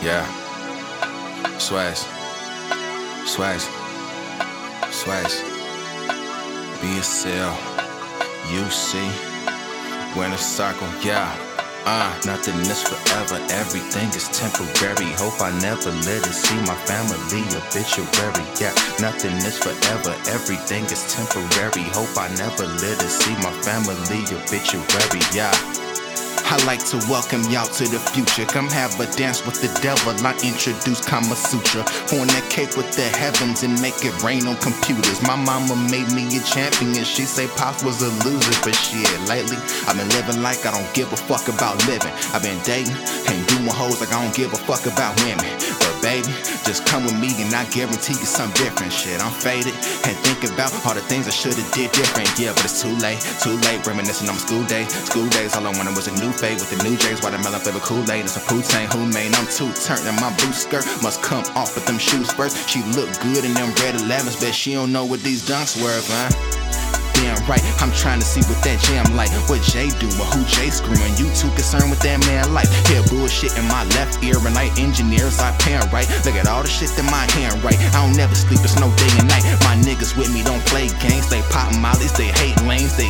Yeah. Swags. Swags. Swags. BSL. UC. a Circle. Yeah. Uh, nothing is forever, everything is temporary. Hope I never let it see my family obituary. Yeah, nothing is forever, everything is temporary. Hope I never let it see my family obituary. Yeah. I like to welcome y'all to the future. Come have a dance with the devil. I introduce Kama Sutra. Fornicate with the heavens and make it rain on computers. My mama made me a champion. She say Pops was a loser, but shit, lately I've been living like I don't give a fuck about living. I've been dating and doing my hoes like I don't give a fuck about women. But baby, just come with me and I guarantee you something different. Shit, I'm faded and think about all the things I should've did different. Yeah, but it's too late, too late. Reminiscing on my school days, school days. All I wanted was a new fade with the new J's, watermelon flavor Kool-Aid and some poutine. Who made? I'm too turned and my boot skirt must come off with them shoes first. She look good in them red 11s, but she don't know what these dunks were, man damn right. I'm trying to see what that jam like. What Jay do, doing? Who Jay screaming? You too concerned with that man life? Hear bullshit in my left ear and I engineers I pan right. Look at all the shit in my hand right. I don't never sleep, it's no day and night. My niggas with me don't play games. They pop mollies, they hate lanes. They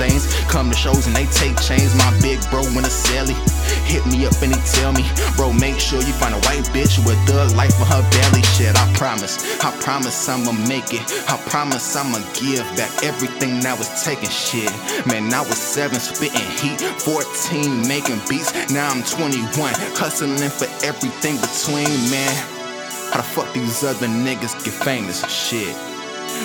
stains. Come to shows and they take chains. My big bro in a celly. Hit me up and he tell me, bro, make sure you find a white bitch with thug life for her belly. Shit, I promise, I promise I'ma make it. I promise I'ma give back everything that was taken. Shit, man, I was seven spitting heat, 14 making beats. Now I'm 21, hustling for everything between, man. How the fuck these other niggas get famous? Shit.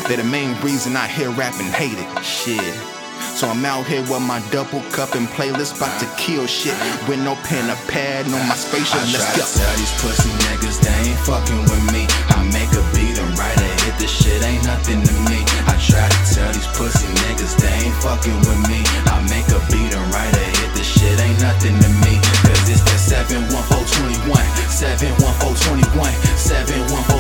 They're the main reason I hear rapping and hate it. Shit. So I'm out here with my double cup and playlist, about to kill shit with no pen or pad no my spaceship. I Let's try go. to tell these pussy niggas they ain't fucking with me. I make a beat and write a hit, this shit ain't nothing to me. I try to tell these pussy niggas they ain't fucking with me. I make a beat and write a hit, this shit ain't nothing to me. Cause it's that 71421, 71421, 71421,